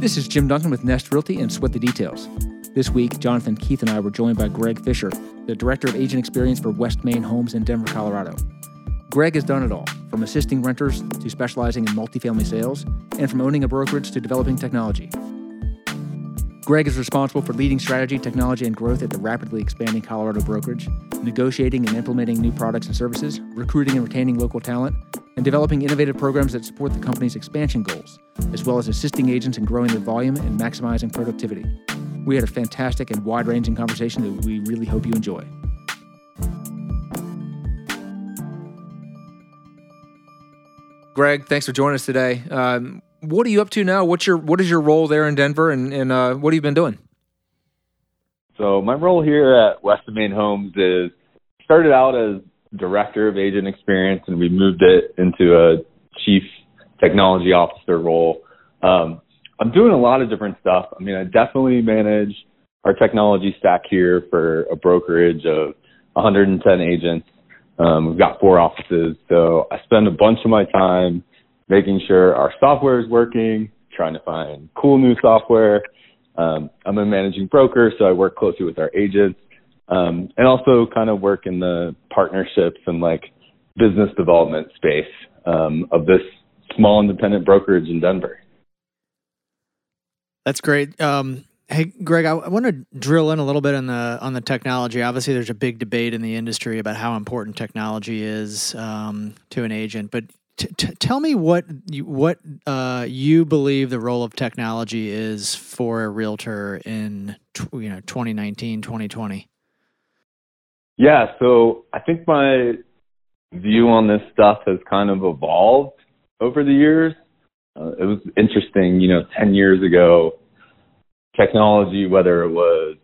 This is Jim Duncan with Nest Realty and Sweat the Details. This week, Jonathan Keith and I were joined by Greg Fisher, the Director of Agent Experience for West Main Homes in Denver, Colorado. Greg has done it all, from assisting renters to specializing in multifamily sales, and from owning a brokerage to developing technology. Greg is responsible for leading strategy, technology, and growth at the rapidly expanding Colorado brokerage, negotiating and implementing new products and services, recruiting and retaining local talent, and developing innovative programs that support the company's expansion goals, as well as assisting agents in growing their volume and maximizing productivity. We had a fantastic and wide ranging conversation that we really hope you enjoy. Greg, thanks for joining us today. Um, what are you up to now? What's your what is your role there in Denver, and and uh, what have you been doing? So my role here at West Main Homes is started out as director of agent experience, and we moved it into a chief technology officer role. Um, I'm doing a lot of different stuff. I mean, I definitely manage our technology stack here for a brokerage of 110 agents. Um, we've got four offices, so I spend a bunch of my time making sure our software is working, trying to find cool new software. Um, I'm a managing broker, so I work closely with our agents, um, and also kind of work in the partnerships and like business development space um, of this small independent brokerage in Denver. That's great. Um, hey, Greg, I, I want to drill in a little bit on the on the technology. Obviously, there's a big debate in the industry about how important technology is um, to an agent, but T- t- tell me what you, what uh, you believe the role of technology is for a realtor in you know 2019 2020 yeah so i think my view on this stuff has kind of evolved over the years. Uh, it was interesting you know 10 years ago technology whether it was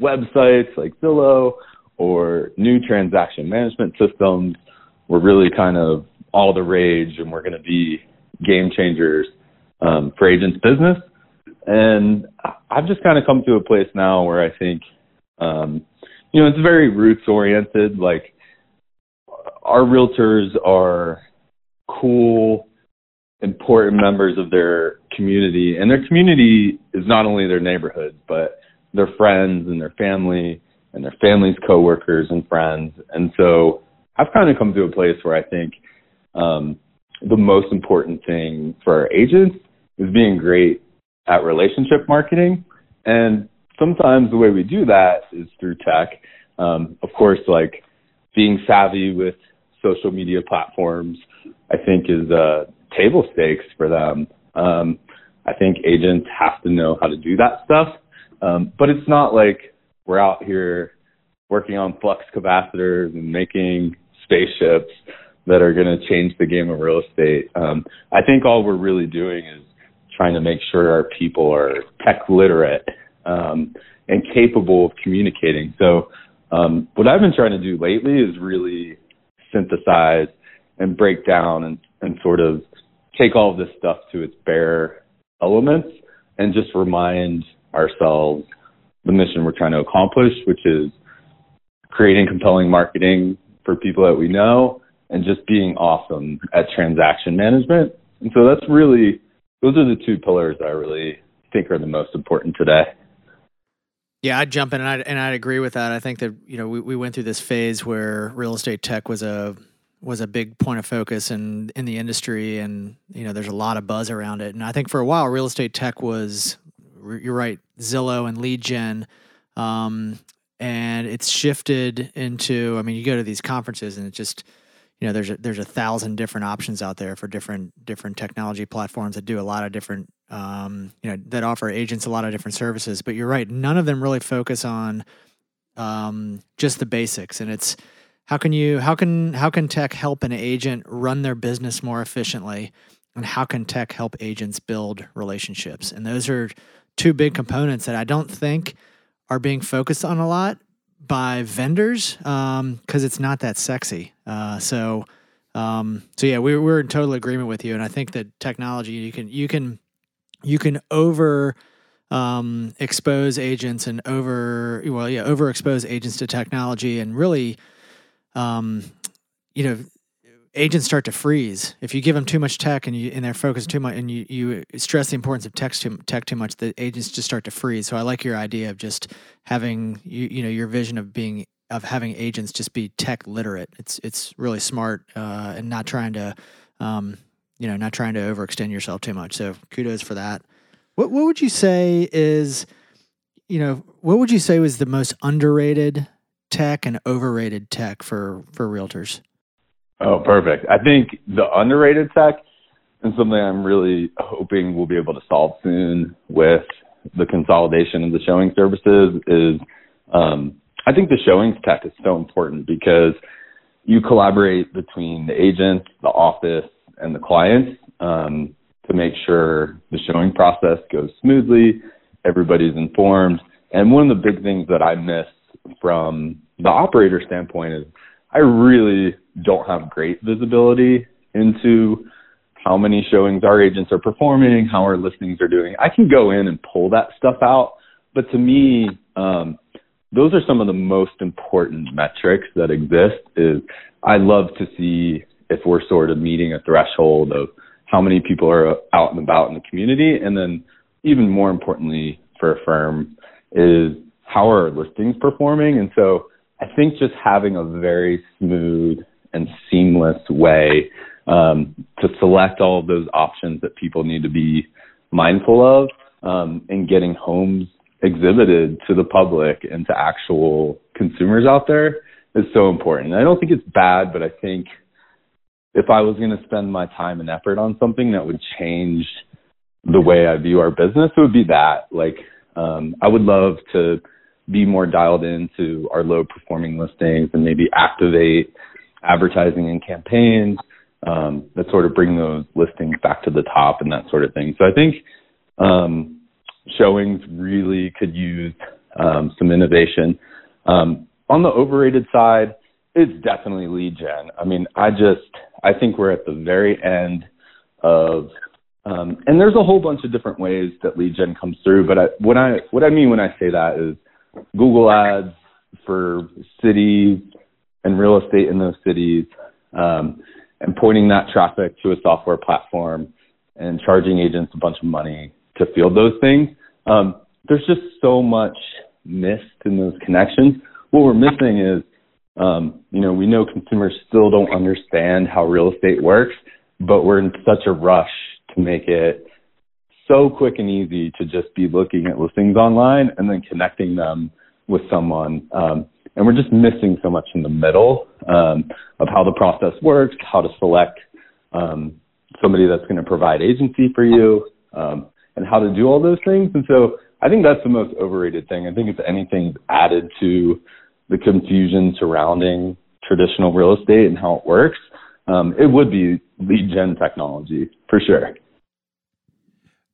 websites like zillow or new transaction management systems were really kind of all the rage and we're going to be game changers um, for agents' business. And I've just kind of come to a place now where I think, um, you know, it's very roots oriented. Like our realtors are cool, important members of their community, and their community is not only their neighborhood, but their friends and their family and their family's coworkers and friends. And so I've kind of come to a place where I think um, the most important thing for our agents is being great at relationship marketing. And sometimes the way we do that is through tech. Um, of course, like being savvy with social media platforms, I think is uh, table stakes for them. Um, I think agents have to know how to do that stuff. Um, but it's not like we're out here working on flux capacitors and making spaceships that are going to change the game of real estate. Um, I think all we're really doing is trying to make sure our people are tech literate um, and capable of communicating. So, um, what I've been trying to do lately is really synthesize and break down and, and sort of take all of this stuff to its bare elements and just remind ourselves the mission we're trying to accomplish, which is creating compelling marketing for people that we know and just being awesome at transaction management. And so that's really those are the two pillars that I really think are the most important today. Yeah, I'd jump in and I'd, and I'd agree with that. I think that you know we, we went through this phase where real estate tech was a was a big point of focus in in the industry, and you know there's a lot of buzz around it. And I think for a while, real estate tech was you're right, Zillow and lead gen, um, and it's shifted into. I mean, you go to these conferences and it just you know there's a, there's a thousand different options out there for different different technology platforms that do a lot of different um, you know that offer agents a lot of different services. But you're right none of them really focus on um, just the basics. And it's how can you how can how can tech help an agent run their business more efficiently? And how can tech help agents build relationships? And those are two big components that i don't think are being focused on a lot by vendors because um, it's not that sexy. Uh, so, um, so yeah, we, we're in total agreement with you, and I think that technology you can you can you can over um, expose agents and over well yeah overexpose agents to technology and really um, you know agents start to freeze. If you give them too much tech and you and they're focused too much and you, you stress the importance of tech too, tech too much the agents just start to freeze. So i like your idea of just having you, you know your vision of being of having agents just be tech literate. It's it's really smart uh, and not trying to um, you know not trying to overextend yourself too much. So kudos for that. What what would you say is you know what would you say was the most underrated tech and overrated tech for for realtors? Oh, perfect. I think the underrated tech and something I'm really hoping we'll be able to solve soon with the consolidation of the showing services is um, I think the showings tech is so important because you collaborate between the agent, the office, and the client um, to make sure the showing process goes smoothly, everybody's informed. And one of the big things that I miss from the operator standpoint is I really don't have great visibility into how many showings our agents are performing, how our listings are doing. I can go in and pull that stuff out, but to me, um, those are some of the most important metrics that exist. Is I love to see if we're sort of meeting a threshold of how many people are out and about in the community, and then even more importantly for a firm is how are our listings performing, and so I think just having a very smooth and seamless way um, to select all of those options that people need to be mindful of um, and getting homes exhibited to the public and to actual consumers out there is so important. I don't think it's bad, but I think if I was going to spend my time and effort on something that would change the way I view our business, it would be that. Like, um, I would love to be more dialed into our low performing listings and maybe activate advertising and campaigns um, that sort of bring those listings back to the top and that sort of thing. So I think um, showings really could use um, some innovation. Um, on the overrated side, it's definitely lead gen. I mean, I just I think we're at the very end of um, and there's a whole bunch of different ways that lead gen comes through. But I, what I what I mean when I say that is Google Ads for cities and real estate in those cities, um, and pointing that traffic to a software platform and charging agents a bunch of money to feel those things. Um, there's just so much missed in those connections. What we're missing is, um, you know, we know consumers still don't understand how real estate works, but we're in such a rush to make it so quick and easy to just be looking at listings online and then connecting them with someone. Um, and we're just missing so much in the middle um, of how the process works, how to select um, somebody that's going to provide agency for you, um, and how to do all those things. And so I think that's the most overrated thing. I think if anything added to the confusion surrounding traditional real estate and how it works, um, it would be lead gen technology for sure.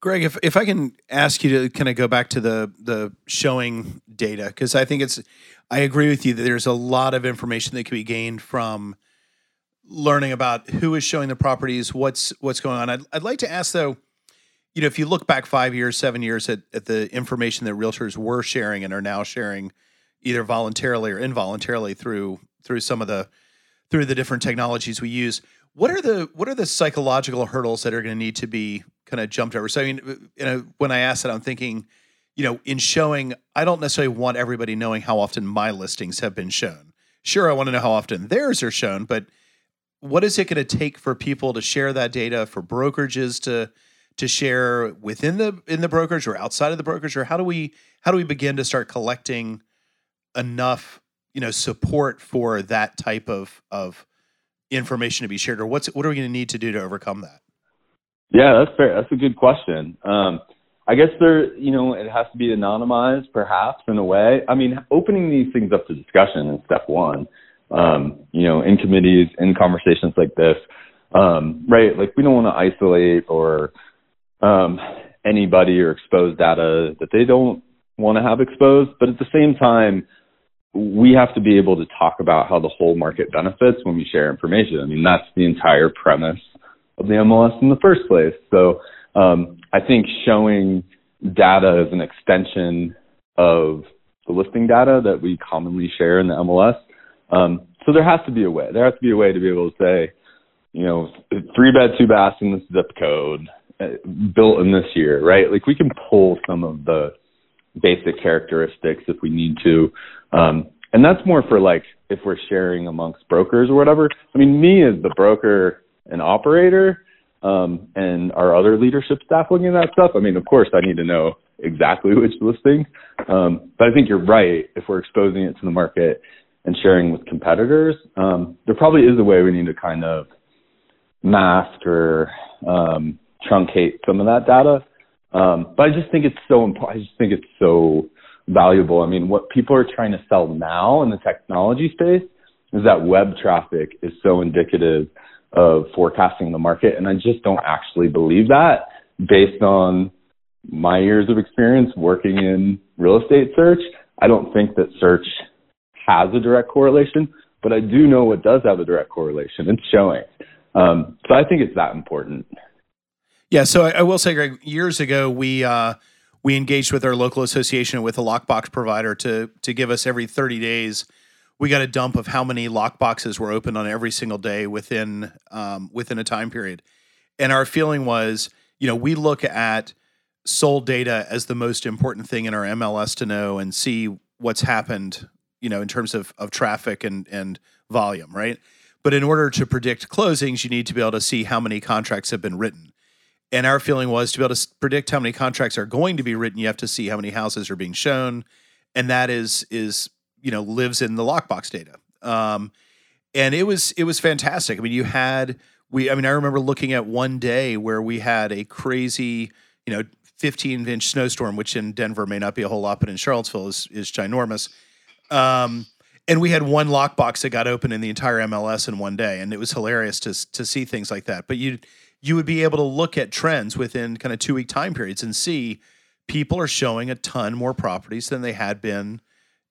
Greg, if, if I can ask you to kind of go back to the the showing data, because I think it's, I agree with you that there's a lot of information that can be gained from learning about who is showing the properties, what's what's going on. I'd, I'd like to ask though, you know, if you look back five years, seven years at, at the information that realtors were sharing and are now sharing, either voluntarily or involuntarily through through some of the through the different technologies we use. What are the what are the psychological hurdles that are going to need to be kind of jumped over. So I mean, uh, you know, when I ask that, I'm thinking, you know, in showing, I don't necessarily want everybody knowing how often my listings have been shown. Sure, I want to know how often theirs are shown, but what is it going to take for people to share that data, for brokerages to to share within the in the brokerage or outside of the brokerage, or how do we how do we begin to start collecting enough you know support for that type of of information to be shared, or what's what are we going to need to do to overcome that? Yeah, that's fair. That's a good question. Um, I guess there, you know, it has to be anonymized, perhaps in a way. I mean, opening these things up to discussion is step one. Um, you know, in committees, in conversations like this, um, right? Like we don't want to isolate or um, anybody or expose data that they don't want to have exposed, but at the same time, we have to be able to talk about how the whole market benefits when we share information. I mean, that's the entire premise of the MLS in the first place. So um, I think showing data as an extension of the listing data that we commonly share in the MLS. Um, so there has to be a way. There has to be a way to be able to say, you know, three bed, two baths in this zip code, built in this year, right? Like we can pull some of the basic characteristics if we need to. Um, and that's more for like if we're sharing amongst brokers or whatever. I mean, me as the broker and operator, um, and our other leadership staff looking at that stuff. I mean, of course, I need to know exactly which listing. Um, but I think you're right. If we're exposing it to the market and sharing with competitors, um, there probably is a way we need to kind of mask or um, truncate some of that data. Um, but I just think it's so important. I just think it's so valuable. I mean, what people are trying to sell now in the technology space is that web traffic is so indicative of forecasting the market. And I just don't actually believe that based on my years of experience working in real estate search. I don't think that search has a direct correlation, but I do know what does have a direct correlation. It's showing. Um, so I think it's that important. Yeah. So I, I will say, Greg, years ago, we, uh, we engaged with our local association with a lockbox provider to to give us every 30 days we got a dump of how many lockboxes were open on every single day within um, within a time period and our feeling was you know we look at sold data as the most important thing in our MLS to know and see what's happened you know in terms of of traffic and and volume right but in order to predict closings you need to be able to see how many contracts have been written and our feeling was to be able to predict how many contracts are going to be written, you have to see how many houses are being shown, and that is is you know lives in the lockbox data. Um, and it was it was fantastic. I mean, you had we. I mean, I remember looking at one day where we had a crazy, you know, 15 inch snowstorm, which in Denver may not be a whole lot, but in Charlottesville is is ginormous. Um, and we had one lockbox that got open in the entire MLS in one day, and it was hilarious to to see things like that. But you you would be able to look at trends within kind of two week time periods and see people are showing a ton more properties than they had been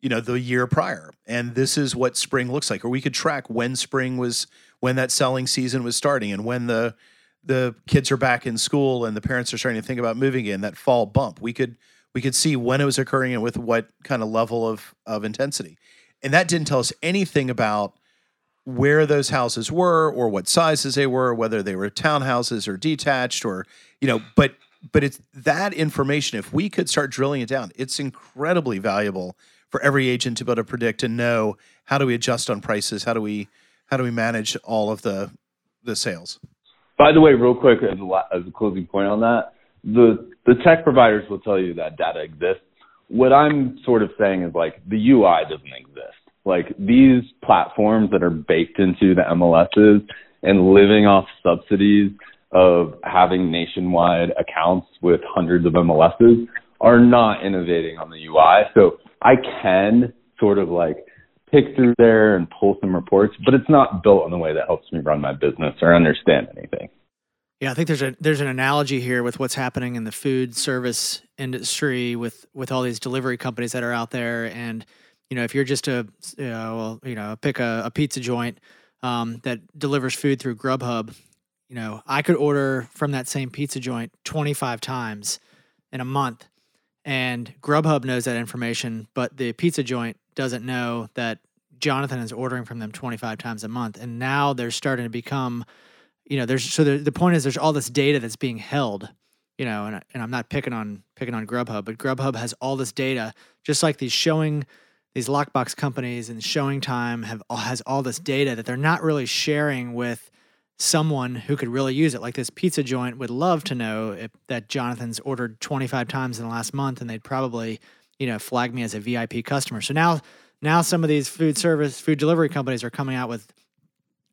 you know the year prior. And this is what spring looks like or we could track when spring was when that selling season was starting and when the the kids are back in school and the parents are starting to think about moving in that fall bump. We could we could see when it was occurring and with what kind of level of of intensity. And that didn't tell us anything about where those houses were or what sizes they were, whether they were townhouses or detached or, you know, but but it's that information, if we could start drilling it down, it's incredibly valuable for every agent to be able to predict and know how do we adjust on prices, how do we how do we manage all of the the sales. By the way, real quick as a, as a closing point on that, the the tech providers will tell you that data exists. What I'm sort of saying is like the UI doesn't exist like these platforms that are baked into the MLSs and living off subsidies of having nationwide accounts with hundreds of MLSs are not innovating on the UI. So I can sort of like pick through there and pull some reports, but it's not built in a way that helps me run my business or understand anything. Yeah, I think there's a there's an analogy here with what's happening in the food service industry with with all these delivery companies that are out there and you know, if you're just a, you know, well, you know, pick a, a pizza joint um, that delivers food through Grubhub, you know, I could order from that same pizza joint 25 times in a month. And Grubhub knows that information, but the pizza joint doesn't know that Jonathan is ordering from them 25 times a month. And now they're starting to become, you know, there's so the, the point is there's all this data that's being held, you know, and, and I'm not picking on picking on Grubhub, but Grubhub has all this data, just like these showing these lockbox companies and ShowingTime have has all this data that they're not really sharing with someone who could really use it. Like this pizza joint would love to know if that jonathan's ordered 25 times in the last month and they'd probably you know flag me as a vip customer. So now now some of these food service food delivery companies are coming out with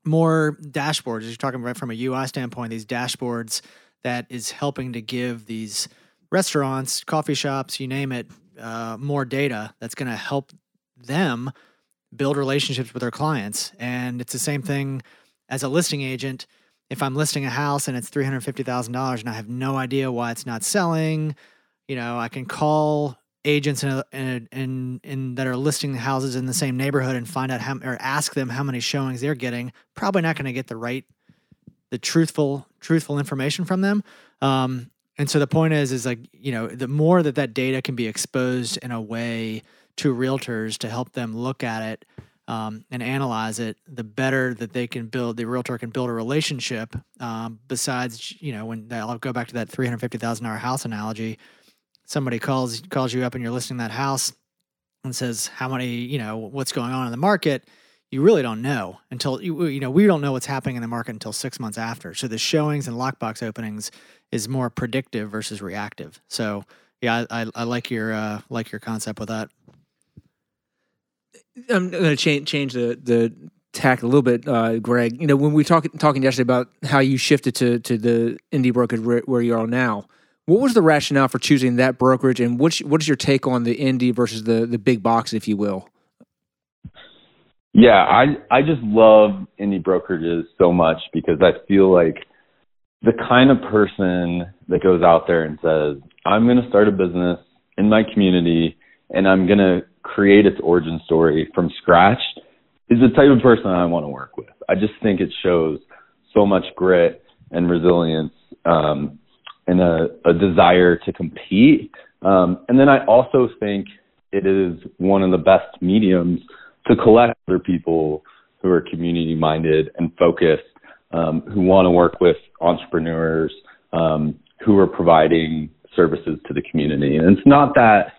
more dashboards. You're talking about from a ui standpoint these dashboards that is helping to give these restaurants coffee shops you name it uh, more data that's going to help them build relationships with their clients. And it's the same thing as a listing agent. If I'm listing a house and it's $350,000 and I have no idea why it's not selling, you know, I can call agents in, in, in, in, that are listing the houses in the same neighborhood and find out how or ask them how many showings they're getting. Probably not going to get the right, the truthful, truthful information from them. Um, and so the point is, is like you know, the more that that data can be exposed in a way to realtors to help them look at it um, and analyze it, the better that they can build, the realtor can build a relationship. Um, besides, you know, when I'll go back to that three hundred fifty thousand dollar house analogy, somebody calls calls you up and you're listing that house and says how many, you know, what's going on in the market. You really don't know until you you know we don't know what's happening in the market until six months after. So the showings and lockbox openings is more predictive versus reactive. So yeah, I, I, I like your uh, like your concept with that. I'm going to change change the the tack a little bit, uh, Greg. You know, when we talk talking yesterday about how you shifted to to the indie brokerage where, where you are now, what was the rationale for choosing that brokerage, and what's what is your take on the indie versus the the big box, if you will? Yeah, I I just love indie brokerages so much because I feel like the kind of person that goes out there and says, "I'm going to start a business in my community and I'm going to create its origin story from scratch is the type of person I want to work with. I just think it shows so much grit and resilience um, and a, a, desire to compete. Um, and then I also think it is one of the best mediums to collect other people who are community minded and focused, um, who want to work with entrepreneurs um, who are providing services to the community. And it's not that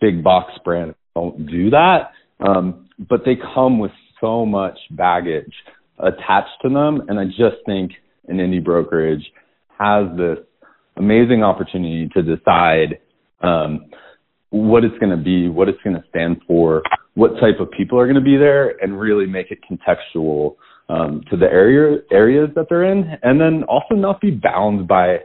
big box brands don't do that, um, but they come with so much baggage attached to them. And I just think an indie brokerage has this amazing opportunity to decide um, what it's going to be, what it's going to stand for, what type of people are going to be there, and really make it contextual um, to the area areas that they're in, and then also not be bound by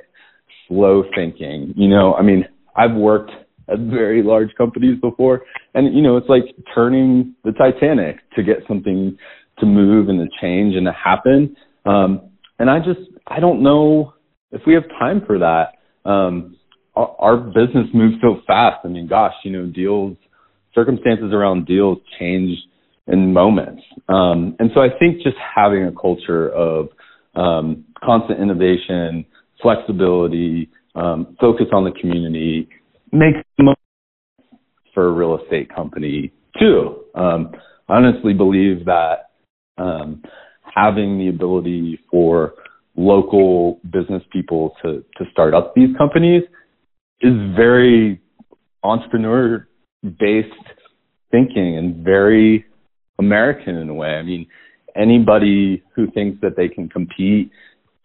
slow thinking. You know, I mean, I've worked at very large companies before. And, you know, it's like turning the Titanic to get something to move and to change and to happen. Um, and I just, I don't know if we have time for that. Um, our, our business moves so fast. I mean, gosh, you know, deals, circumstances around deals change in moments. Um, and so I think just having a culture of um, constant innovation, flexibility, um, focus on the community, makes for a real estate company too. Um, I honestly believe that um, having the ability for local business people to to start up these companies is very entrepreneur based thinking and very American in a way. I mean, anybody who thinks that they can compete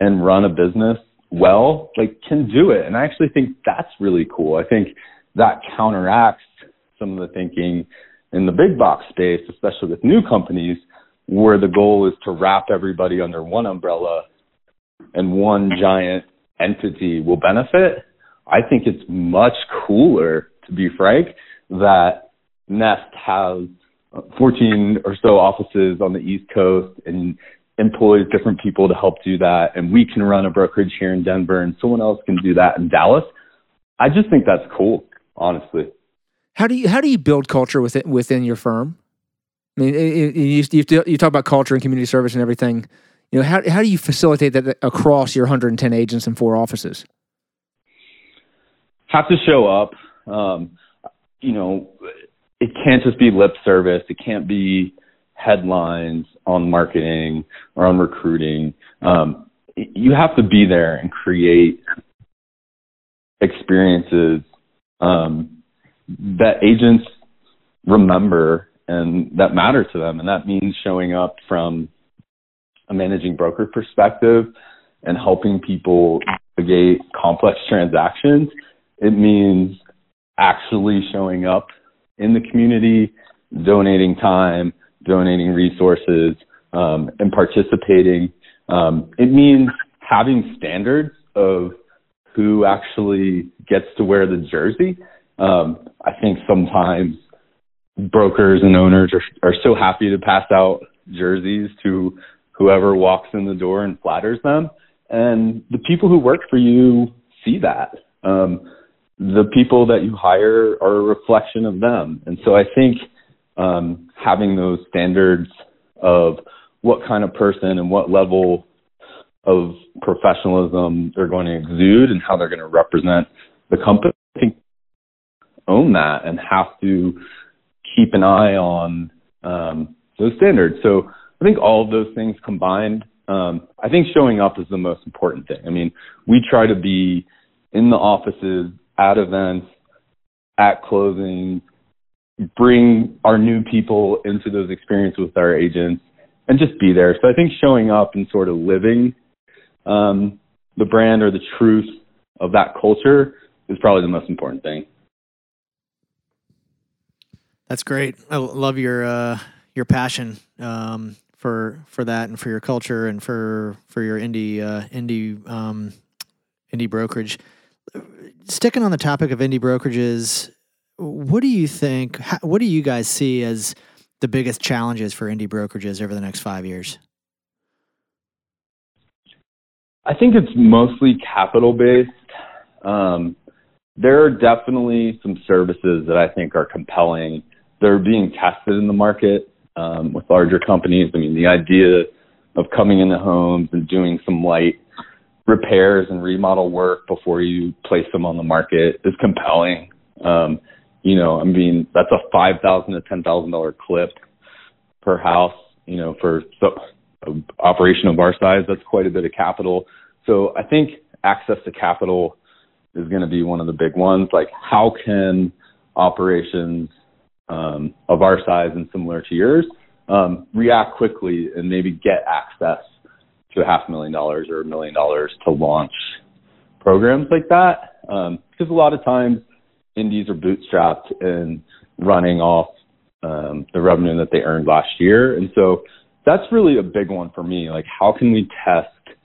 and run a business well, like can do it. And I actually think that's really cool. I think that counteracts some of the thinking in the big box space, especially with new companies, where the goal is to wrap everybody under one umbrella and one giant entity will benefit. I think it's much cooler, to be frank, that Nest has 14 or so offices on the East Coast and employs different people to help do that. And we can run a brokerage here in Denver and someone else can do that in Dallas. I just think that's cool, honestly. How do you how do you build culture within within your firm? I mean, you, you, you talk about culture and community service and everything. You know, how how do you facilitate that across your 110 agents and four offices? Have to show up. Um, you know, it can't just be lip service. It can't be headlines on marketing or on recruiting. Um, you have to be there and create experiences um, that agents remember and that matter to them. And that means showing up from a managing broker perspective and helping people navigate complex transactions. It means actually showing up in the community, donating time, donating resources, um, and participating. Um, it means having standards of who actually gets to wear the jersey. Um, I think sometimes brokers and owners are, are so happy to pass out jerseys to whoever walks in the door and flatters them. And the people who work for you see that. Um, the people that you hire are a reflection of them. And so I think um, having those standards of what kind of person and what level of professionalism they're going to exude and how they're going to represent the company. Own that and have to keep an eye on um, those standards. So I think all of those things combined, um, I think showing up is the most important thing. I mean, we try to be in the offices, at events, at closings, bring our new people into those experiences with our agents and just be there. So I think showing up and sort of living um, the brand or the truth of that culture is probably the most important thing. That's great. I love your uh, your passion um, for for that and for your culture and for for your indie uh, indie um, indie brokerage. Sticking on the topic of indie brokerages, what do you think? How, what do you guys see as the biggest challenges for indie brokerages over the next five years? I think it's mostly capital based. Um, there are definitely some services that I think are compelling. They're being tested in the market um, with larger companies. I mean, the idea of coming into homes and doing some light repairs and remodel work before you place them on the market is compelling. Um, you know, I mean, that's a five thousand to ten thousand dollar clip per house. You know, for so, operation of our size, that's quite a bit of capital. So I think access to capital is going to be one of the big ones. Like, how can operations um, of our size and similar to yours um, react quickly and maybe get access to a half million dollars or a million dollars to launch programs like that? Um, because a lot of times indies are bootstrapped and running off um, the revenue that they earned last year, and so that's really a big one for me. Like, how can we test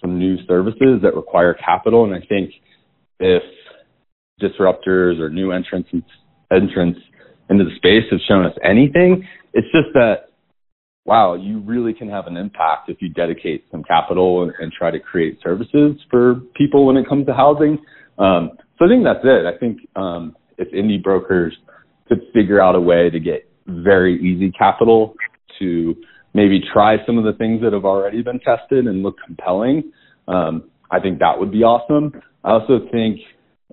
some new services that require capital? And I think if disruptors or new entrants into the space have shown us anything, it's just that wow, you really can have an impact if you dedicate some capital and, and try to create services for people when it comes to housing. Um, so I think that's it. I think um, if indie brokers could figure out a way to get very easy capital to maybe try some of the things that have already been tested and look compelling, um, I think that would be awesome. I also think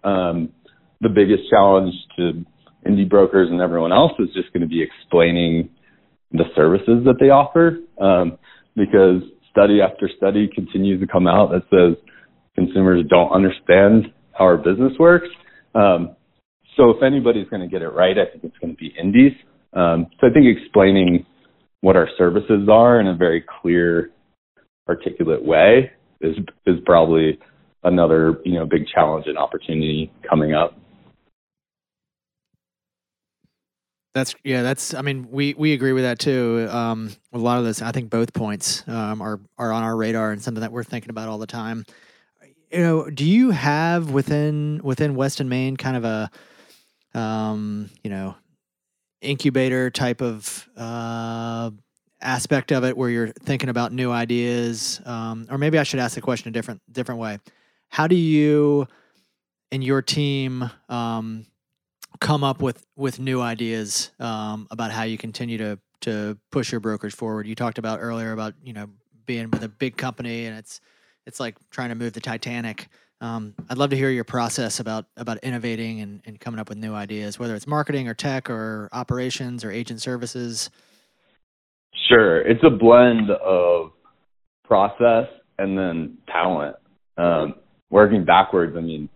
um, the biggest challenge to indie brokers and everyone else is just going to be explaining the services that they offer um, because study after study continues to come out that says consumers don't understand how our business works. Um, so if anybody's going to get it right, I think it's going to be indies. Um, so I think explaining what our services are in a very clear, articulate way is is probably another you know big challenge and opportunity coming up. That's yeah. That's I mean we we agree with that too. Um, a lot of this, I think both points um, are are on our radar and something that we're thinking about all the time. You know, do you have within within West Main kind of a um, you know incubator type of uh, aspect of it where you're thinking about new ideas, um, or maybe I should ask the question a different different way. How do you and your team um, come up with with new ideas um, about how you continue to to push your brokerage forward. You talked about earlier about you know being with a big company and it's it's like trying to move the Titanic. Um, I'd love to hear your process about about innovating and, and coming up with new ideas, whether it's marketing or tech or operations or agent services. Sure, it's a blend of process and then talent. Um, working backwards, I mean,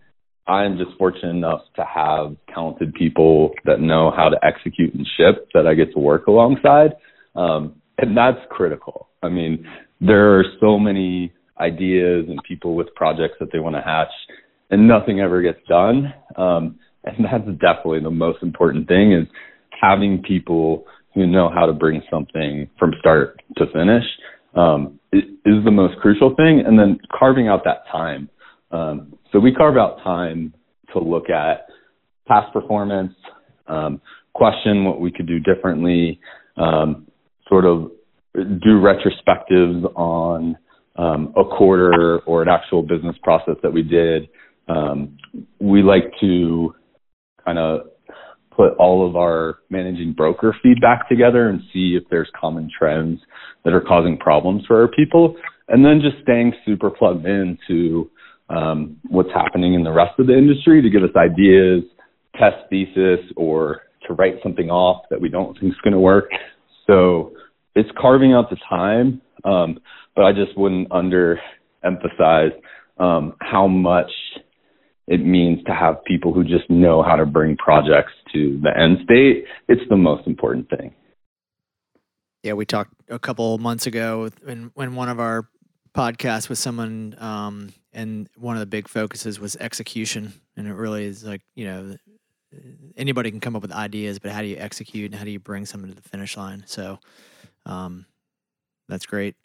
I'm just fortunate enough to have talented people that know how to execute and ship that I get to work alongside. Um, and that's critical. I mean, there are so many ideas and people with projects that they want to hatch and nothing ever gets done. Um, and that's definitely the most important thing is having people who know how to bring something from start to finish um, is the most crucial thing. And then carving out that time. Um, so we carve out time to look at past performance, um, question what we could do differently, um, sort of do retrospectives on um, a quarter or an actual business process that we did. Um, we like to kind of put all of our managing broker feedback together and see if there's common trends that are causing problems for our people. And then just staying super plugged into um, what's happening in the rest of the industry to give us ideas, test thesis, or to write something off that we don't think is going to work. So it's carving out the time, um, but I just wouldn't underemphasize um, how much it means to have people who just know how to bring projects to the end state. It's the most important thing. Yeah, we talked a couple months ago in when one of our podcasts with someone, um, and one of the big focuses was execution, and it really is like you know anybody can come up with ideas, but how do you execute and how do you bring someone to the finish line? So, um, that's great.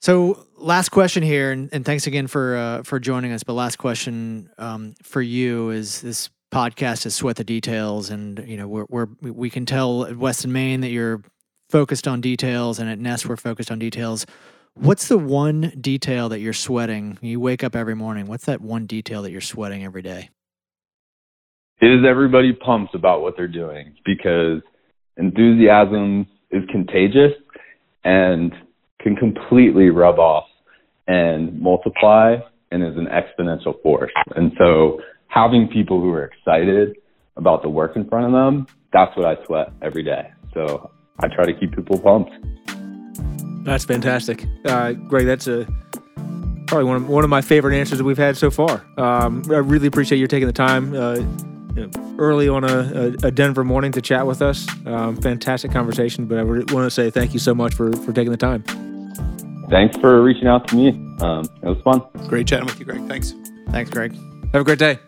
So, last question here, and, and thanks again for uh, for joining us. But last question um, for you is: This podcast is sweat the details, and you know we're, we're we can tell at West Main that you're focused on details, and at Nest we're focused on details. What's the one detail that you're sweating? You wake up every morning. What's that one detail that you're sweating every day? Is everybody pumped about what they're doing? Because enthusiasm is contagious and can completely rub off and multiply and is an exponential force. And so having people who are excited about the work in front of them, that's what I sweat every day. So I try to keep people pumped. That's fantastic, uh, Greg. That's a probably one of, one of my favorite answers that we've had so far. Um, I really appreciate you taking the time uh, early on a, a, Denver morning to chat with us. Um, fantastic conversation, but I want to say thank you so much for for taking the time. Thanks for reaching out to me. Um, it was fun. Great chatting with you, Greg. Thanks. Thanks, Greg. Have a great day.